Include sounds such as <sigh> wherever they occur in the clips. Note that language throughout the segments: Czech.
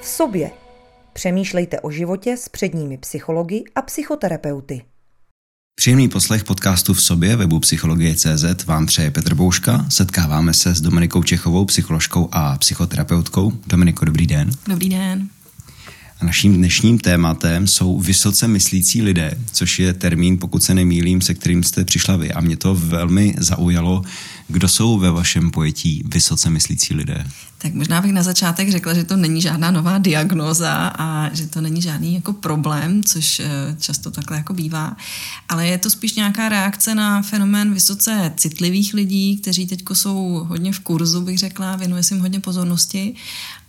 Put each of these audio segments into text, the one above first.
v sobě. Přemýšlejte o životě s předními psychologi a psychoterapeuty. Příjemný poslech podcastu v sobě webu Psychologie.cz vám přeje Petr Bouška. Setkáváme se s Dominikou Čechovou, psycholožkou a psychoterapeutkou. Dominiko, dobrý den. Dobrý den. A naším dnešním tématem jsou vysoce myslící lidé, což je termín, pokud se nemýlím, se kterým jste přišla vy. A mě to velmi zaujalo. Kdo jsou ve vašem pojetí vysoce myslící lidé? Tak možná bych na začátek řekla, že to není žádná nová diagnoza a že to není žádný jako problém, což eh, často takhle jako bývá, ale je to spíš nějaká reakce na fenomén vysoce citlivých lidí, kteří teď jsou hodně v kurzu, bych řekla, věnuje si jim hodně pozornosti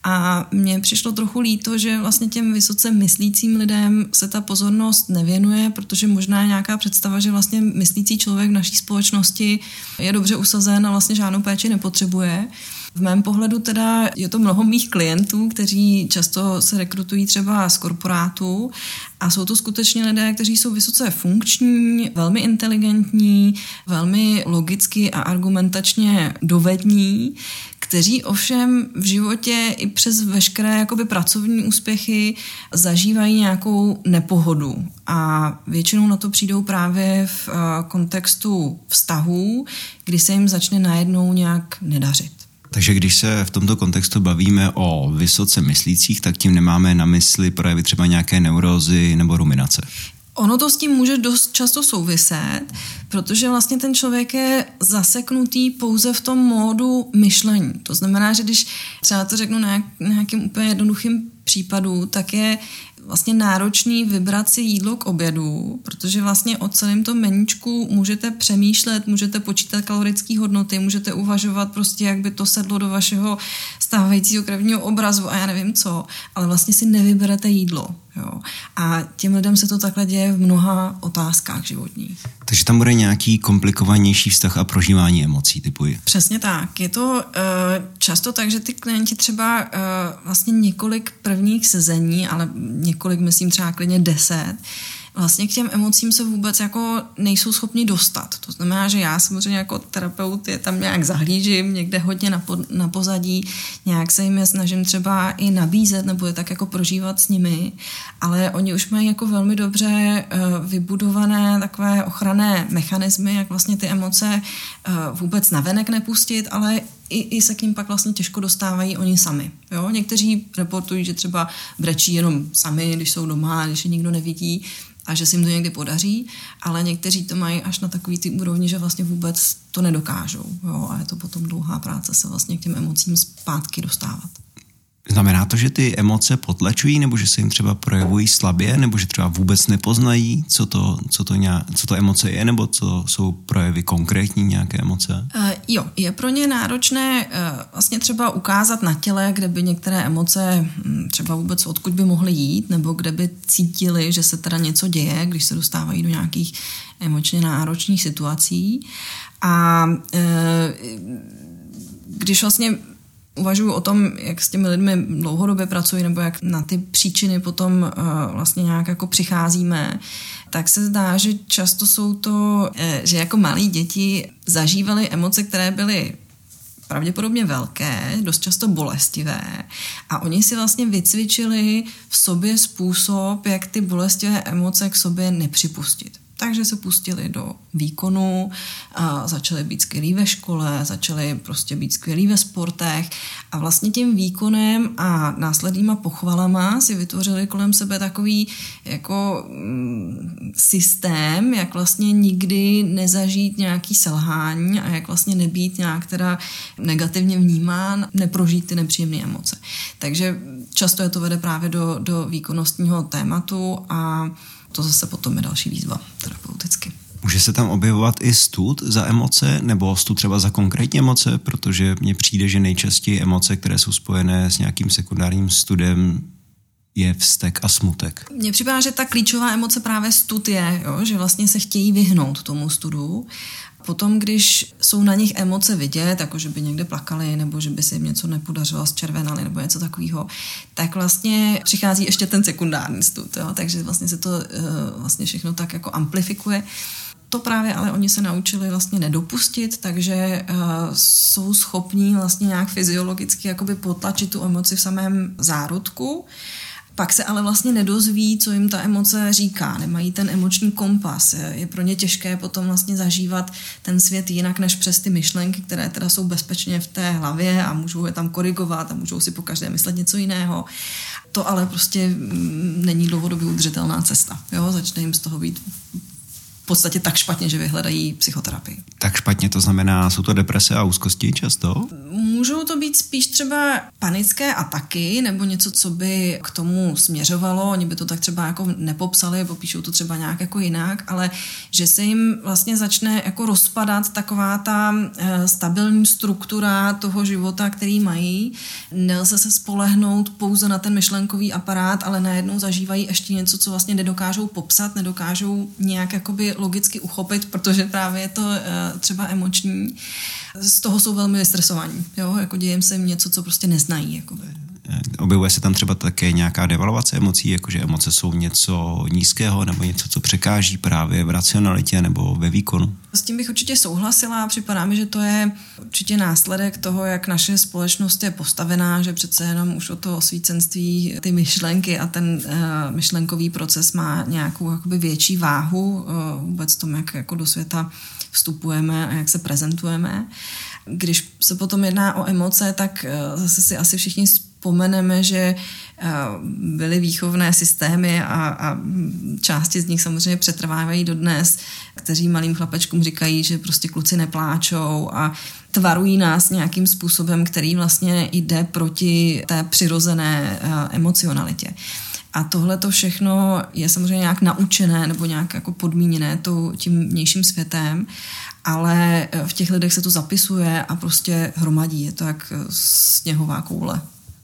a mně přišlo trochu líto, že vlastně těm vysoce myslícím lidem se ta pozornost nevěnuje, protože možná je nějaká představa, že vlastně myslící člověk v naší společnosti je dobře usazen a vlastně žádnou péči nepotřebuje. V mém pohledu teda je to mnoho mých klientů, kteří často se rekrutují třeba z korporátů a jsou to skutečně lidé, kteří jsou vysoce funkční, velmi inteligentní, velmi logicky a argumentačně dovední, kteří ovšem v životě i přes veškeré jakoby pracovní úspěchy zažívají nějakou nepohodu. A většinou na to přijdou právě v eh, kontextu vztahů, kdy se jim začne najednou nějak nedařit. Takže když se v tomto kontextu bavíme o vysoce myslících, tak tím nemáme na mysli projevy třeba nějaké neurózy nebo ruminace. Ono to s tím může dost často souviset, protože vlastně ten člověk je zaseknutý pouze v tom módu myšlení. To znamená, že když třeba to řeknu na nějakým úplně jednoduchým případu, tak je vlastně náročný vybrat si jídlo k obědu, protože vlastně o celém tom meníčku můžete přemýšlet, můžete počítat kalorické hodnoty, můžete uvažovat prostě, jak by to sedlo do vašeho stávajícího krevního obrazu a já nevím co, ale vlastně si nevyberete jídlo. Jo. A těm lidem se to takhle děje v mnoha otázkách životních. Takže tam bude nějaký komplikovanější vztah a prožívání emocí, typuji. Přesně tak. Je to uh, často tak, že ty klienti třeba uh, vlastně několik prvních sezení, ale několik, myslím třeba klidně deset, vlastně k těm emocím se vůbec jako nejsou schopni dostat. To znamená, že já samozřejmě jako terapeut je tam nějak zahlížím, někde hodně na, po, na pozadí, nějak se jim je snažím třeba i nabízet nebo je tak jako prožívat s nimi, ale oni už mají jako velmi dobře uh, vybudované takové ochranné mechanismy, jak vlastně ty emoce uh, vůbec navenek nepustit, ale i, i se k ním pak vlastně těžko dostávají oni sami. Jo? Někteří reportují, že třeba brečí jenom sami, když jsou doma, když je nikdo nevidí, a že se jim to někdy podaří, ale někteří to mají až na takový ty úrovni, že vlastně vůbec to nedokážou. Jo? A je to potom dlouhá práce se vlastně k těm emocím zpátky dostávat. Znamená to, že ty emoce potlačují, nebo že se jim třeba projevují slabě, nebo že třeba vůbec nepoznají, co to, co to, nějak, co to emoce je, nebo co jsou projevy konkrétní nějaké emoce? Uh, jo, je pro ně náročné uh, vlastně třeba ukázat na těle, kde by některé emoce hm, třeba vůbec odkud by mohly jít, nebo kde by cítili, že se teda něco děje, když se dostávají do nějakých emočně náročných situací. A uh, když vlastně uvažuji o tom, jak s těmi lidmi dlouhodobě pracuji, nebo jak na ty příčiny potom uh, vlastně nějak jako přicházíme, tak se zdá, že často jsou to, uh, že jako malí děti zažívali emoce, které byly pravděpodobně velké, dost často bolestivé a oni si vlastně vycvičili v sobě způsob, jak ty bolestivé emoce k sobě nepřipustit. Takže se pustili do výkonu, a začali být skvělí ve škole, začali prostě být skvělí ve sportech a vlastně tím výkonem a následnýma pochvalama si vytvořili kolem sebe takový jako mm, systém, jak vlastně nikdy nezažít nějaký selhání a jak vlastně nebýt nějak teda negativně vnímán, neprožít ty nepříjemné emoce. Takže často je to vede právě do, do výkonnostního tématu a to zase potom je další výzva terapeuticky. Může se tam objevovat i stud za emoce, nebo stud třeba za konkrétní emoce, protože mně přijde, že nejčastěji emoce, které jsou spojené s nějakým sekundárním studem, je vztek a smutek. Mně připadá, že ta klíčová emoce právě stud je, jo? že vlastně se chtějí vyhnout tomu studu Potom, když jsou na nich emoce vidět, jako že by někde plakali, nebo že by se jim něco nepodařilo, zčervenali, nebo něco takového, tak vlastně přichází ještě ten sekundární stud, jo? takže vlastně se to uh, vlastně všechno tak jako amplifikuje. to právě ale oni se naučili vlastně nedopustit, takže uh, jsou schopní vlastně nějak fyziologicky jakoby potlačit tu emoci v samém zárodku. Pak se ale vlastně nedozví, co jim ta emoce říká, nemají ten emoční kompas. Je pro ně těžké potom vlastně zažívat ten svět jinak než přes ty myšlenky, které teda jsou bezpečně v té hlavě a můžou je tam korigovat a můžou si po každé myslet něco jiného. To ale prostě mm, není dlouhodobě udržitelná cesta. Jo? Začne jim z toho být podstatě tak špatně, že vyhledají psychoterapii. Tak špatně to znamená, jsou to deprese a úzkosti často? Můžou to být spíš třeba panické ataky nebo něco, co by k tomu směřovalo. Oni by to tak třeba jako nepopsali, popíšou to třeba nějak jako jinak, ale že se jim vlastně začne jako rozpadat taková ta eh, stabilní struktura toho života, který mají. Nelze se spolehnout pouze na ten myšlenkový aparát, ale najednou zažívají ještě něco, co vlastně nedokážou popsat, nedokážou nějak jakoby logicky uchopit, protože právě je to eh, třeba emoční. Z toho jsou velmi vystresovaní. Jo? Jako děje se jim něco, co prostě neznají. Jako. Objevuje se tam třeba také nějaká devalvace emocí, jakože emoce jsou něco nízkého nebo něco, co překáží právě v racionalitě nebo ve výkonu? S tím bych určitě souhlasila. Připadá mi, že to je určitě následek toho, jak naše společnost je postavená, že přece jenom už o to osvícenství, ty myšlenky a ten uh, myšlenkový proces má nějakou jakoby větší váhu uh, vůbec tom, jak jako do světa vstupujeme a jak se prezentujeme. Když se potom jedná o emoce, tak uh, zase si asi všichni vzpomeneme, že eh, byly výchovné systémy a, a části z nich samozřejmě přetrvávají dodnes, kteří malým chlapečkům říkají, že prostě kluci nepláčou a tvarují nás nějakým způsobem, který vlastně jde proti té přirozené eh, emocionalitě. A tohle to všechno je samozřejmě nějak naučené nebo nějak jako podmíněné to, tím vnějším světem, ale eh, v těch lidech se to zapisuje a prostě hromadí. Je to jak sněhová koule.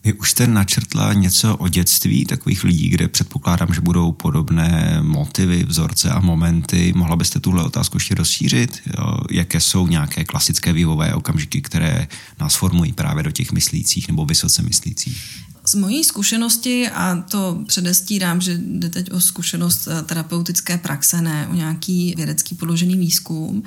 Vy už jste načrtla něco o dětství takových lidí, kde předpokládám, že budou podobné motivy, vzorce a momenty. Mohla byste tuhle otázku ještě rozšířit? Jaké jsou nějaké klasické vývové okamžiky, které nás formují právě do těch myslících nebo vysoce myslících? Z mojí zkušenosti, a to předestírám, že jde teď o zkušenost eh, terapeutické praxe, ne o nějaký vědecký podložený výzkum,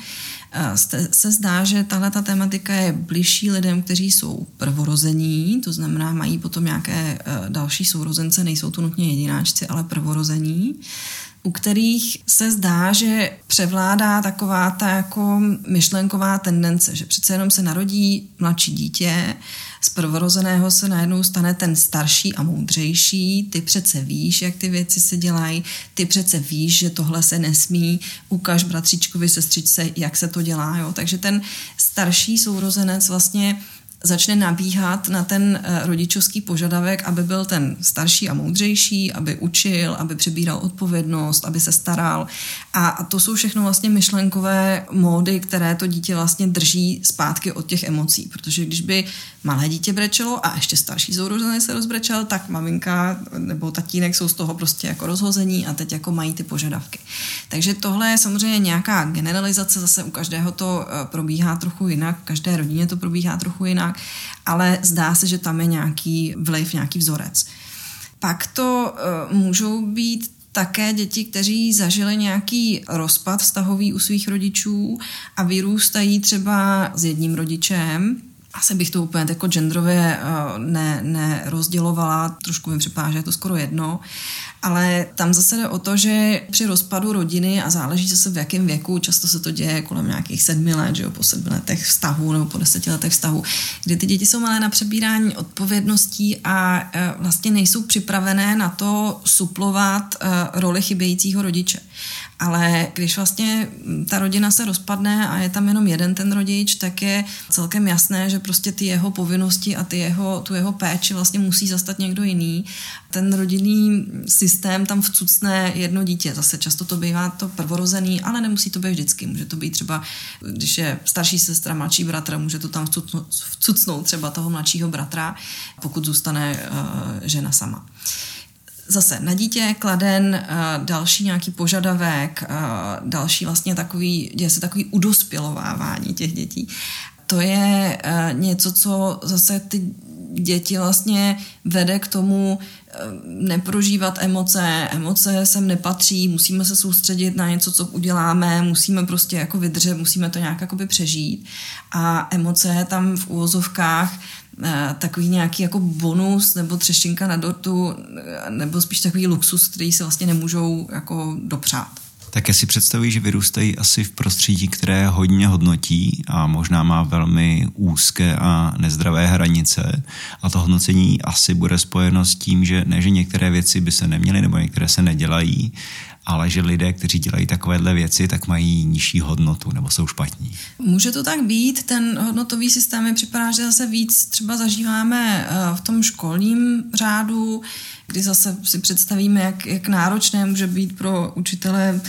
eh, se zdá, že tahle ta tematika je bližší lidem, kteří jsou prvorození, to znamená mají potom nějaké eh, další sourozence, nejsou to nutně jedináčci, ale prvorození u kterých se zdá, že převládá taková ta jako myšlenková tendence, že přece jenom se narodí mladší dítě, z prvorozeného se najednou stane ten starší a moudřejší, ty přece víš, jak ty věci se dělají, ty přece víš, že tohle se nesmí, ukaž bratříčkovi, sestřičce, jak se to dělá. Jo? Takže ten starší sourozenec vlastně začne nabíhat na ten eh, rodičovský požadavek, aby byl ten starší a moudřejší, aby učil, aby přebíral odpovědnost, aby se staral. A to jsou všechno vlastně myšlenkové módy, které to dítě vlastně drží zpátky od těch emocí. Protože když by malé dítě brečelo a ještě starší sourozený se rozbrečel, tak maminka nebo tatínek jsou z toho prostě jako rozhození a teď jako mají ty požadavky. Takže tohle je samozřejmě nějaká generalizace, zase u každého to eh, probíhá trochu jinak, každé rodině to probíhá trochu jinak, ale zdá se, že tam je nějaký vliv, nějaký vzorec. Pak to uh, můžou být také děti, kteří zažili nějaký rozpad vztahový u svých rodičů a vyrůstají třeba s jedním rodičem, asi bych to úplně jako genderově uh, ne, nerozdělovala, trošku mi připadá, že je to skoro jedno, ale tam zase jde o to, že při rozpadu rodiny a záleží zase v jakém věku, často se to děje kolem nějakých sedmi let, že jo, po sedmi letech vztahu nebo po deseti letech vztahu, kdy ty děti jsou malé na přebírání odpovědností a e, vlastně nejsou připravené na to suplovat e, roli chybějícího rodiče. Ale když vlastně ta rodina se rozpadne a je tam jenom jeden ten rodič, tak je celkem jasné, že prostě ty jeho povinnosti a ty jeho, tu jeho péči vlastně musí zastat někdo jiný. Ten rodinný systém tam vcucne jedno dítě. Zase často to bývá to prvorozený, ale nemusí to být vždycky. Může to být třeba, když je starší sestra, mladší bratr, může to tam vcucnout, vcucnout třeba toho mladšího bratra, pokud zůstane uh, žena sama zase na dítě kladen uh, další nějaký požadavek, uh, další vlastně takový, děje se takový udospělovávání těch dětí. To je uh, něco, co zase ty děti vlastně vede k tomu eh, neprožívat emoce, emoce sem nepatří, musíme se soustředit na něco, co uděláme, musíme prostě jako vydržet, musíme to nějak jakoby přežít a emoce tam v úvozovkách eh, takový nějaký jako bonus nebo třešinka na dortu, nebo spíš takový luxus, který se vlastně nemůžou jako dopřát také si představuji, že vyrůstají asi v prostředí, které hodně hodnotí a možná má velmi úzké a nezdravé hranice. A to hodnocení asi bude spojeno s tím, že ne, že některé věci by se neměly nebo některé se nedělají, ale že lidé, kteří dělají takovéhle věci, tak mají nižší hodnotu nebo jsou špatní. Může to tak být, ten hodnotový systém mi připadá, že zase víc třeba zažíváme eh, v tom školním řádu, kdy zase si představíme, jak, jak náročné může být pro učitele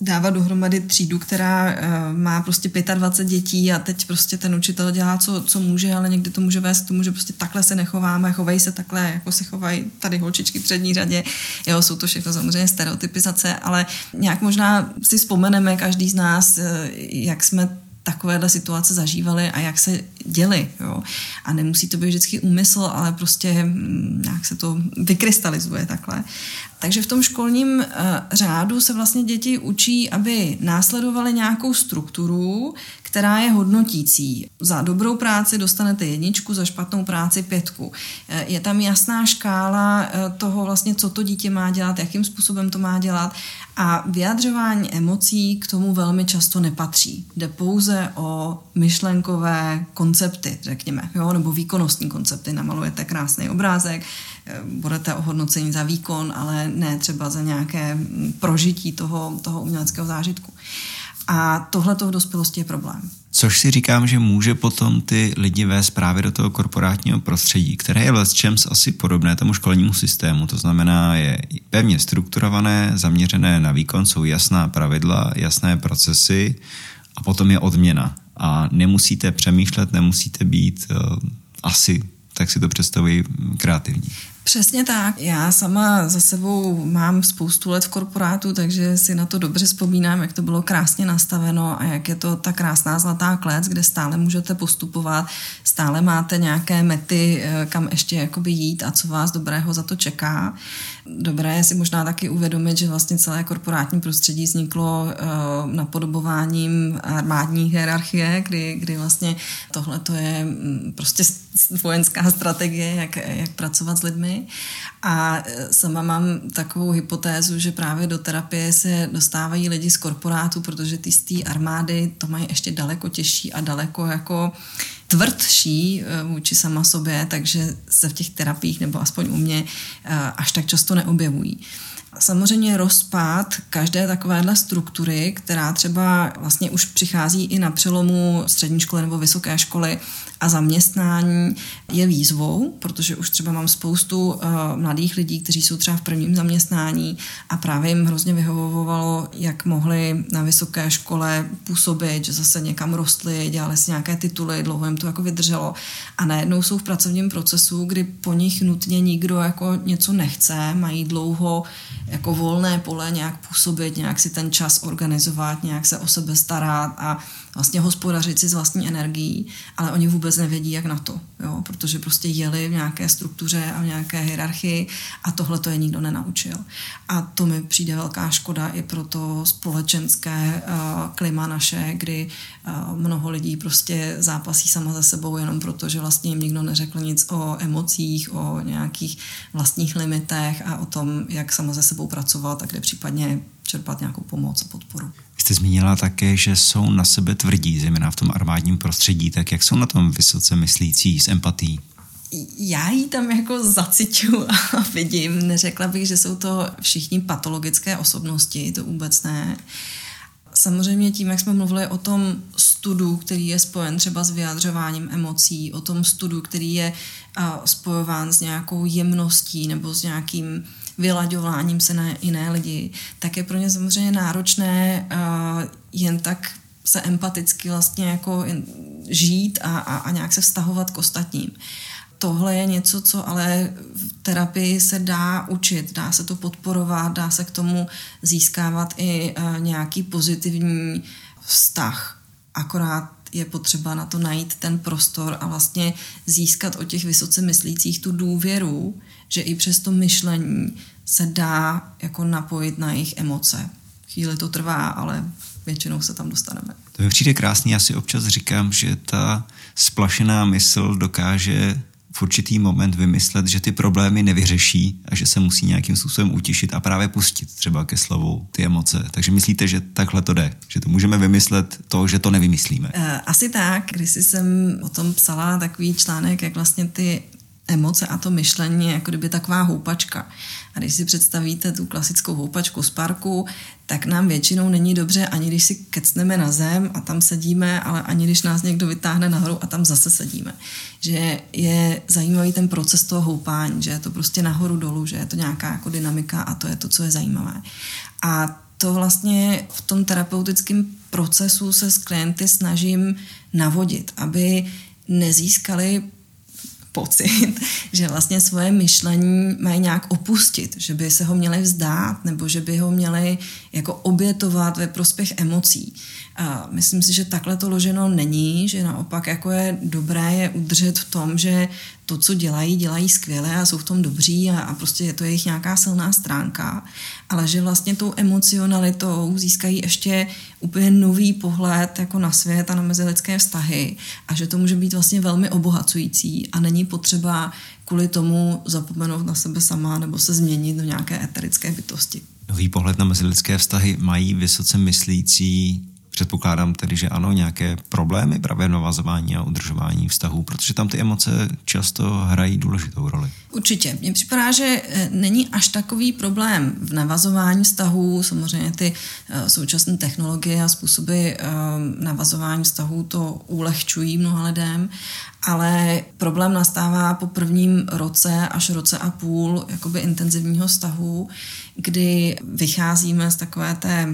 dávat dohromady třídu, která uh, má prostě 25 dětí a teď prostě ten učitel dělá, co, co může, ale někdy to může vést k tomu, že prostě takhle se nechováme, chovají se takhle, jako se chovají tady holčičky v přední řadě. Jo, jsou to všechno samozřejmě stereotypizace, ale nějak možná si vzpomeneme každý z nás, uh, jak jsme takovéhle situace zažívali a jak se děli. Jo. A nemusí to být vždycky úmysl, ale prostě hm, nějak se to vykrystalizuje takhle. Takže v tom školním uh, řádu se vlastně děti učí, aby následovali nějakou strukturu, která je hodnotící. Za dobrou práci dostanete jedničku, za špatnou práci pětku. Eh, je tam jasná škála eh, toho vlastně, co to dítě má dělat, jakým způsobem to má dělat a vyjadřování emocí k tomu velmi často nepatří. Jde pouze o myšlenkové koncepty, řekněme, jo? nebo výkonnostní koncepty. Namalujete krásný obrázek, eh, budete ohodnoceni za výkon, ale ne třeba za nějaké mm, prožití toho, toho uměleckého zážitku. A tohle to v dospělosti je problém. Což si říkám, že může potom ty lidi vést právě do toho korporátního prostředí, které je vlastně asi podobné tomu školnímu systému. To znamená, je pevně strukturované, zaměřené na výkon, jsou jasná pravidla, jasné procesy a potom je odměna. A nemusíte přemýšlet, nemusíte být uh, asi tak si to představuji kreativní. Přesně tak. Já sama za sebou mám spoustu let v korporátu, takže si na to dobře vzpomínám, jak to bylo krásně nastaveno a jak je to ta krásná zlatá klec, kde stále můžete postupovat, stále máte nějaké mety, eh, kam ještě jakoby jít a co vás dobrého za to čeká. Dobré je si možná taky uvědomit, že vlastně celé korporátní prostředí vzniklo uh, napodobováním armádní hierarchie, kdy, kdy vlastně tohle to je mm, prostě vojenská strategie, jak, jak pracovat s lidmi. A e, sama mám takovou hypotézu, že právě do terapie se dostávají lidi z korporátu, protože ty z té armády to mají ještě daleko těžší a daleko jako tvrdší e, vůči sama sobě, takže se v těch terapiích, nebo aspoň u mě, e, až tak často neobjevují. Samozřejmě rozpad každé takovéhle struktury, která třeba vlastně už přichází i na přelomu střední školy nebo vysoké školy, a zaměstnání je výzvou, protože už třeba mám spoustu uh, mladých lidí, kteří jsou třeba v prvním zaměstnání a právě jim hrozně vyhovovalo, jak mohli na vysoké škole působit, že zase někam rostli, dělali si nějaké tituly, dlouho jim to jako vydrželo. A najednou jsou v pracovním procesu, kdy po nich nutně nikdo jako něco nechce, mají dlouho jako volné pole nějak působit, nějak si ten čas organizovat, nějak se o sebe starat a vlastně hospodařit si s vlastní energií, ale oni vůbec nevědí, jak na to, jo? protože prostě jeli v nějaké struktuře a v nějaké hierarchii a tohle to je nikdo nenaučil. A to mi přijde velká škoda i pro to společenské uh, klima naše, kdy uh, mnoho lidí prostě zápasí sama za sebou jenom proto, že vlastně jim nikdo neřekl nic o emocích, o nějakých vlastních limitech a o tom, jak sama ze sebou pracovat a kde případně čerpat nějakou pomoc a podporu jste zmínila také, že jsou na sebe tvrdí, zejména v tom armádním prostředí, tak jak jsou na tom vysoce myslící s empatí? Já ji tam jako zaciťu a <laughs> vidím. Neřekla bych, že jsou to všichni patologické osobnosti, to vůbec ne. Samozřejmě tím, jak jsme mluvili o tom studu, který je spojen třeba s vyjadřováním emocí, o tom studu, který je spojován s nějakou jemností nebo s nějakým vylaďováním se na jiné lidi, tak je pro ně samozřejmě náročné uh, jen tak se empaticky vlastně jako žít a, a, a nějak se vztahovat k ostatním. Tohle je něco, co ale v terapii se dá učit, dá se to podporovat, dá se k tomu získávat i uh, nějaký pozitivní vztah. Akorát je potřeba na to najít ten prostor a vlastně získat od těch vysoce myslících tu důvěru, že i přes to myšlení se dá jako napojit na jejich emoce. Chvíli to trvá, ale většinou se tam dostaneme. To mi přijde krásný, já si občas říkám, že ta splašená mysl dokáže v určitý moment vymyslet, že ty problémy nevyřeší a že se musí nějakým způsobem utišit a právě pustit třeba ke slovu ty emoce. Takže myslíte, že takhle to jde? Že to můžeme vymyslet to, že to nevymyslíme? Eh, asi tak. Když jsem o tom psala takový článek, jak vlastně ty emoce a to myšlení je jako kdyby taková houpačka. A když si představíte tu klasickou houpačku z parku, tak nám většinou není dobře, ani když si kecneme na zem a tam sedíme, ale ani když nás někdo vytáhne nahoru a tam zase sedíme. Že je zajímavý ten proces toho houpání, že je to prostě nahoru dolů, že je to nějaká jako dynamika a to je to, co je zajímavé. A to vlastně v tom terapeutickém procesu se s klienty snažím navodit, aby nezískali pocit, <laughs> že vlastně svoje myšlení mají nějak opustit, že by se ho měli vzdát nebo že by ho měli jako obětovat ve prospěch emocí. A myslím si, že takhle to loženo není, že naopak jako je dobré je udržet v tom, že to, co dělají, dělají skvěle a jsou v tom dobří a, a prostě je to jejich nějaká silná stránka, ale že vlastně tou emocionalitou získají ještě úplně nový pohled jako na svět a na mezilidské vztahy a že to může být vlastně velmi obohacující a není potřeba kvůli tomu zapomenout na sebe sama nebo se změnit do nějaké eterické bytosti. Nový pohled na mezilidské vztahy mají vysoce myslící Předpokládám tedy, že ano, nějaké problémy právě navazování a udržování vztahů, protože tam ty emoce často hrají důležitou roli. Určitě. Mně připadá, že eh, není až takový problém v navazování vztahů. Samozřejmě ty eh, současné technologie a způsoby eh, navazování vztahů to ulehčují mnoha lidem, ale problém nastává po prvním roce až roce a půl jakoby intenzivního vztahu, kdy vycházíme z takové té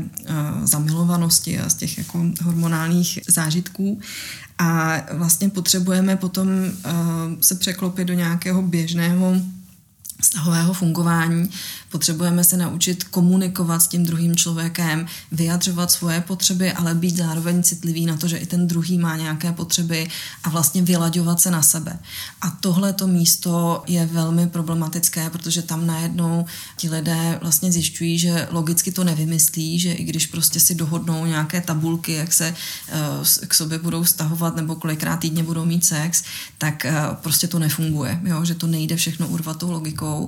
zamilovanosti a z těch jako hormonálních zážitků a vlastně potřebujeme potom uh, se překlopit do nějakého běžného vztahového fungování. Potřebujeme se naučit komunikovat s tím druhým člověkem, vyjadřovat svoje potřeby, ale být zároveň citlivý na to, že i ten druhý má nějaké potřeby a vlastně vylaďovat se na sebe. A tohle to místo je velmi problematické, protože tam najednou ti lidé vlastně zjišťují, že logicky to nevymyslí, že i když prostě si dohodnou nějaké tabulky, jak se uh, k sobě budou stahovat nebo kolikrát týdně budou mít sex, tak uh, prostě to nefunguje, jo? že to nejde všechno urvat tou logikou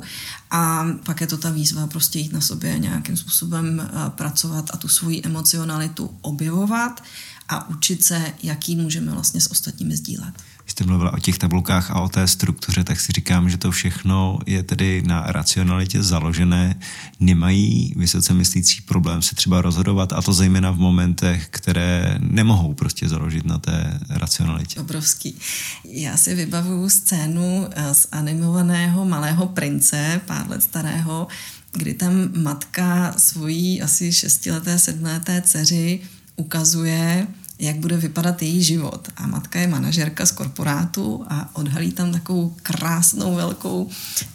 a pak je to ta výzva prostě jít na sobě nějakým způsobem eh, pracovat a tu svoji emocionalitu objevovat a učit se, jaký můžeme vlastně s ostatními sdílet. Když jste mluvila o těch tabulkách a o té struktuře, tak si říkám, že to všechno je tedy na racionalitě založené. Nemají vysoce myslící problém se třeba rozhodovat a to zejména v momentech, které nemohou prostě založit na té racionalitě. Obrovský. Já si vybavuju scénu eh, z animovaného Malého prince, pár let starého, kdy tam matka svojí asi šestileté, sedmleté dceři ukazuje, jak bude vypadat její život. A matka je manažerka z korporátu a odhalí tam takovou krásnou velkou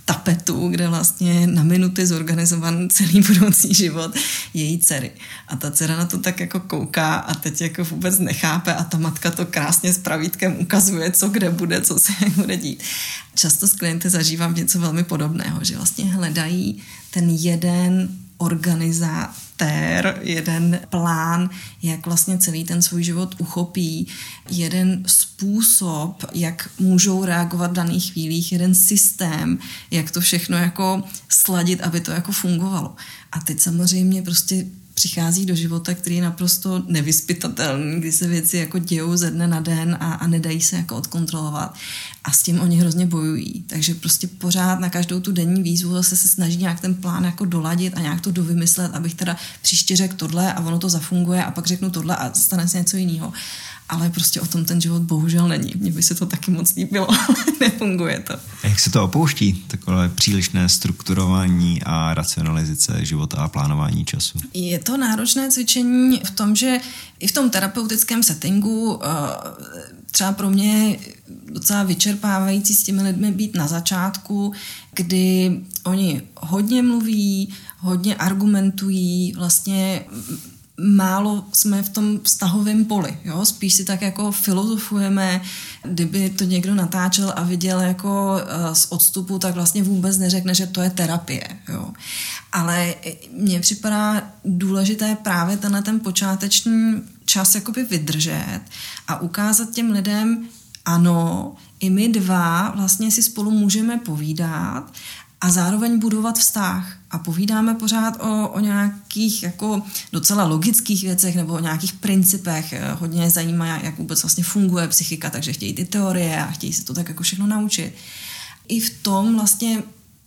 tapetu, kde vlastně na minuty zorganizovan celý <laughs> budoucí život její dcery. A ta dcera na to tak jako kouká a teď jako vůbec nechápe a ta matka to krásně s pravítkem ukazuje, co kde bude, co se <laughs> bude dít. Často s klienty zažívám něco velmi podobného, že vlastně hledají ten jeden organizátor, jeden plán, jak vlastně celý ten svůj život uchopí, jeden způsob, jak můžou reagovat v daných chvílích, jeden systém, jak to všechno jako sladit, aby to jako fungovalo. A teď samozřejmě prostě přichází do života, který je naprosto nevyspytatelný, kdy se věci jako dějou ze dne na den a, a nedají se jako odkontrolovat. A s tím oni hrozně bojují. Takže prostě pořád na každou tu denní výzvu zase se snaží nějak ten plán jako doladit a nějak to dovymyslet, abych teda příště řekl tohle a ono to zafunguje a pak řeknu tohle a stane se něco jiného ale prostě o tom ten život bohužel není. Mně by se to taky moc líbilo, <laughs> ale nefunguje to. A jak se to opouští, takové přílišné strukturování a racionalizace života a plánování času? Je to náročné cvičení v tom, že i v tom terapeutickém settingu eh, třeba pro mě je docela vyčerpávající s těmi lidmi být na začátku, kdy oni hodně mluví, hodně argumentují, vlastně málo jsme v tom vztahovém poli. Jo? Spíš si tak jako filozofujeme, kdyby to někdo natáčel a viděl jako eh, z odstupu, tak vlastně vůbec neřekne, že to je terapie. Jo? Ale mně připadá důležité právě tenhle ten počáteční čas jakoby vydržet a ukázat těm lidem, ano, i my dva vlastně si spolu můžeme povídat a zároveň budovat vztah. A povídáme pořád o, o nějakých jako docela logických věcech nebo o nějakých principech. Hodně zajímá, jak vůbec vlastně funguje psychika, takže chtějí ty teorie a chtějí se to tak jako všechno naučit. I v tom vlastně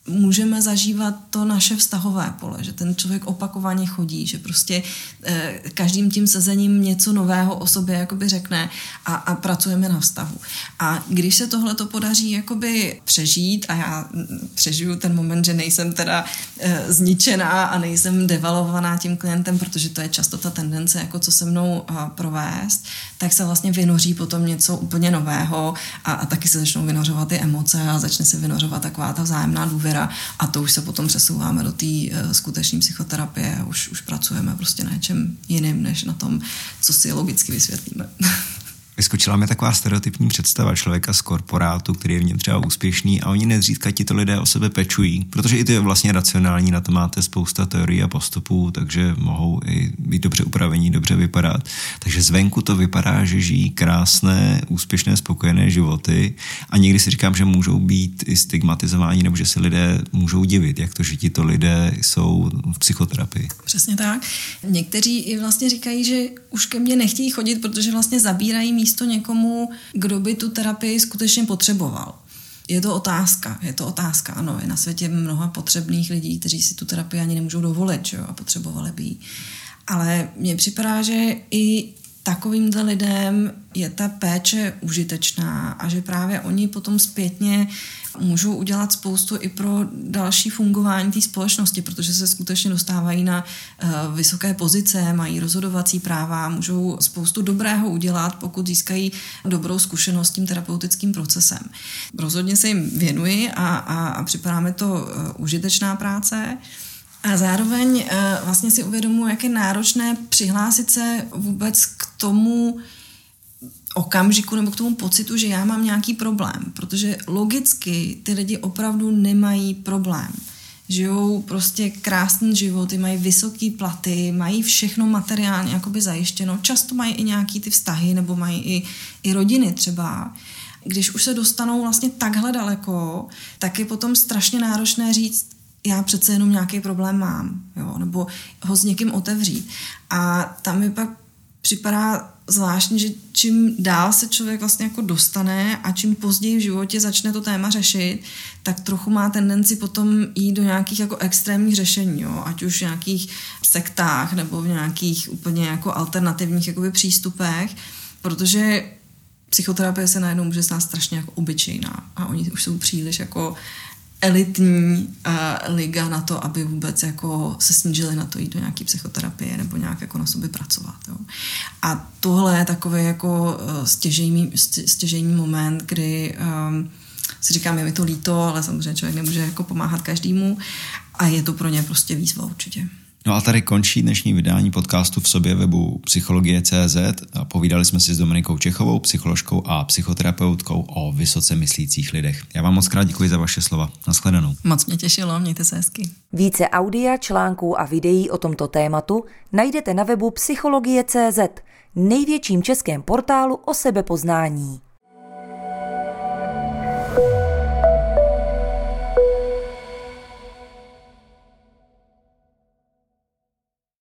můžeme zažívat to naše vztahové pole, že ten člověk opakovaně chodí, že prostě eh, každým tím sezením něco nového o sobě jakoby řekne a, a pracujeme na vztahu. A když se tohle to podaří jakoby přežít a já přežiju ten moment, že nejsem teda eh, zničená a nejsem devalovaná tím klientem, protože to je často ta tendence, jako co se mnou eh, provést, tak se vlastně vynoří potom něco úplně nového a, a taky se začnou vynořovat ty emoce a začne se vynořovat taková ta vzájemná důvěra a to už se potom přesouváme do té uh, skutečné psychoterapie a už, už pracujeme prostě na něčem jiným, než na tom, co si logicky vysvětlíme. <laughs> Vyskočila mi taková stereotypní představa člověka z korporátu, který je v něm třeba úspěšný a oni nezřídka to lidé o sebe pečují, protože i to je vlastně racionální, na to máte spousta teorií a postupů, takže mohou i být dobře upravení, dobře vypadat. Takže zvenku to vypadá, že žijí krásné, úspěšné, spokojené životy a někdy si říkám, že můžou být i stigmatizováni nebo že se lidé můžou divit, jak to, že tito lidé jsou v psychoterapii. Přesně tak. Někteří i vlastně říkají, že už ke mně nechtějí chodit, protože vlastně zabírají místo někomu, kdo by tu terapii skutečně potřeboval. Je to otázka, je to otázka, ano. Je na světě mnoha potřebných lidí, kteří si tu terapii ani nemůžou dovolit, že jo, a potřebovali by ji. Ale mně připadá, že i takovýmhle lidem je ta péče užitečná a že právě oni potom zpětně můžou udělat spoustu i pro další fungování té společnosti, protože se skutečně dostávají na uh, vysoké pozice, mají rozhodovací práva, můžou spoustu dobrého udělat, pokud získají dobrou zkušenost s tím terapeutickým procesem. Rozhodně se jim věnuji a, a, a připadá mi to uh, užitečná práce. A zároveň uh, vlastně si uvědomuji, jak je náročné přihlásit se vůbec k tomu, okamžiku nebo k tomu pocitu, že já mám nějaký problém, protože logicky ty lidi opravdu nemají problém. Žijou prostě krásný životy, mají vysoké platy, mají všechno materiálně jakoby zajištěno, často mají i nějaký ty vztahy nebo mají i, i rodiny třeba. Když už se dostanou vlastně takhle daleko, tak je potom strašně náročné říct, já přece jenom nějaký problém mám, jo, nebo ho s někým otevřít. A tam mi pak připadá zvláštní, že čím dál se člověk vlastně jako dostane a čím později v životě začne to téma řešit, tak trochu má tendenci potom jít do nějakých jako extrémních řešení, jo? ať už v nějakých sektách nebo v nějakých úplně jako alternativních jakoby přístupech, protože psychoterapie se najednou může stát strašně jako obyčejná a oni už jsou příliš jako elitní uh, liga na to, aby vůbec jako se snížili na to jít do nějaké psychoterapie nebo nějak jako na sobě pracovat. Jo. A tohle je takový jako uh, stěžejní, stěžejní moment, kdy um, si říkám, je mi to líto, ale samozřejmě člověk nemůže jako pomáhat každému a je to pro ně prostě výzva určitě. No a tady končí dnešní vydání podcastu v sobě webu Psychologie.cz. Povídali jsme si s Dominikou Čechovou, psycholožkou a psychoterapeutkou o vysoce myslících lidech. Já vám moc krát děkuji za vaše slova. Naschledanou. Moc mě těšilo, mějte se hezky. Více audia, článků a videí o tomto tématu najdete na webu Psychologie.cz, největším českém portálu o sebepoznání.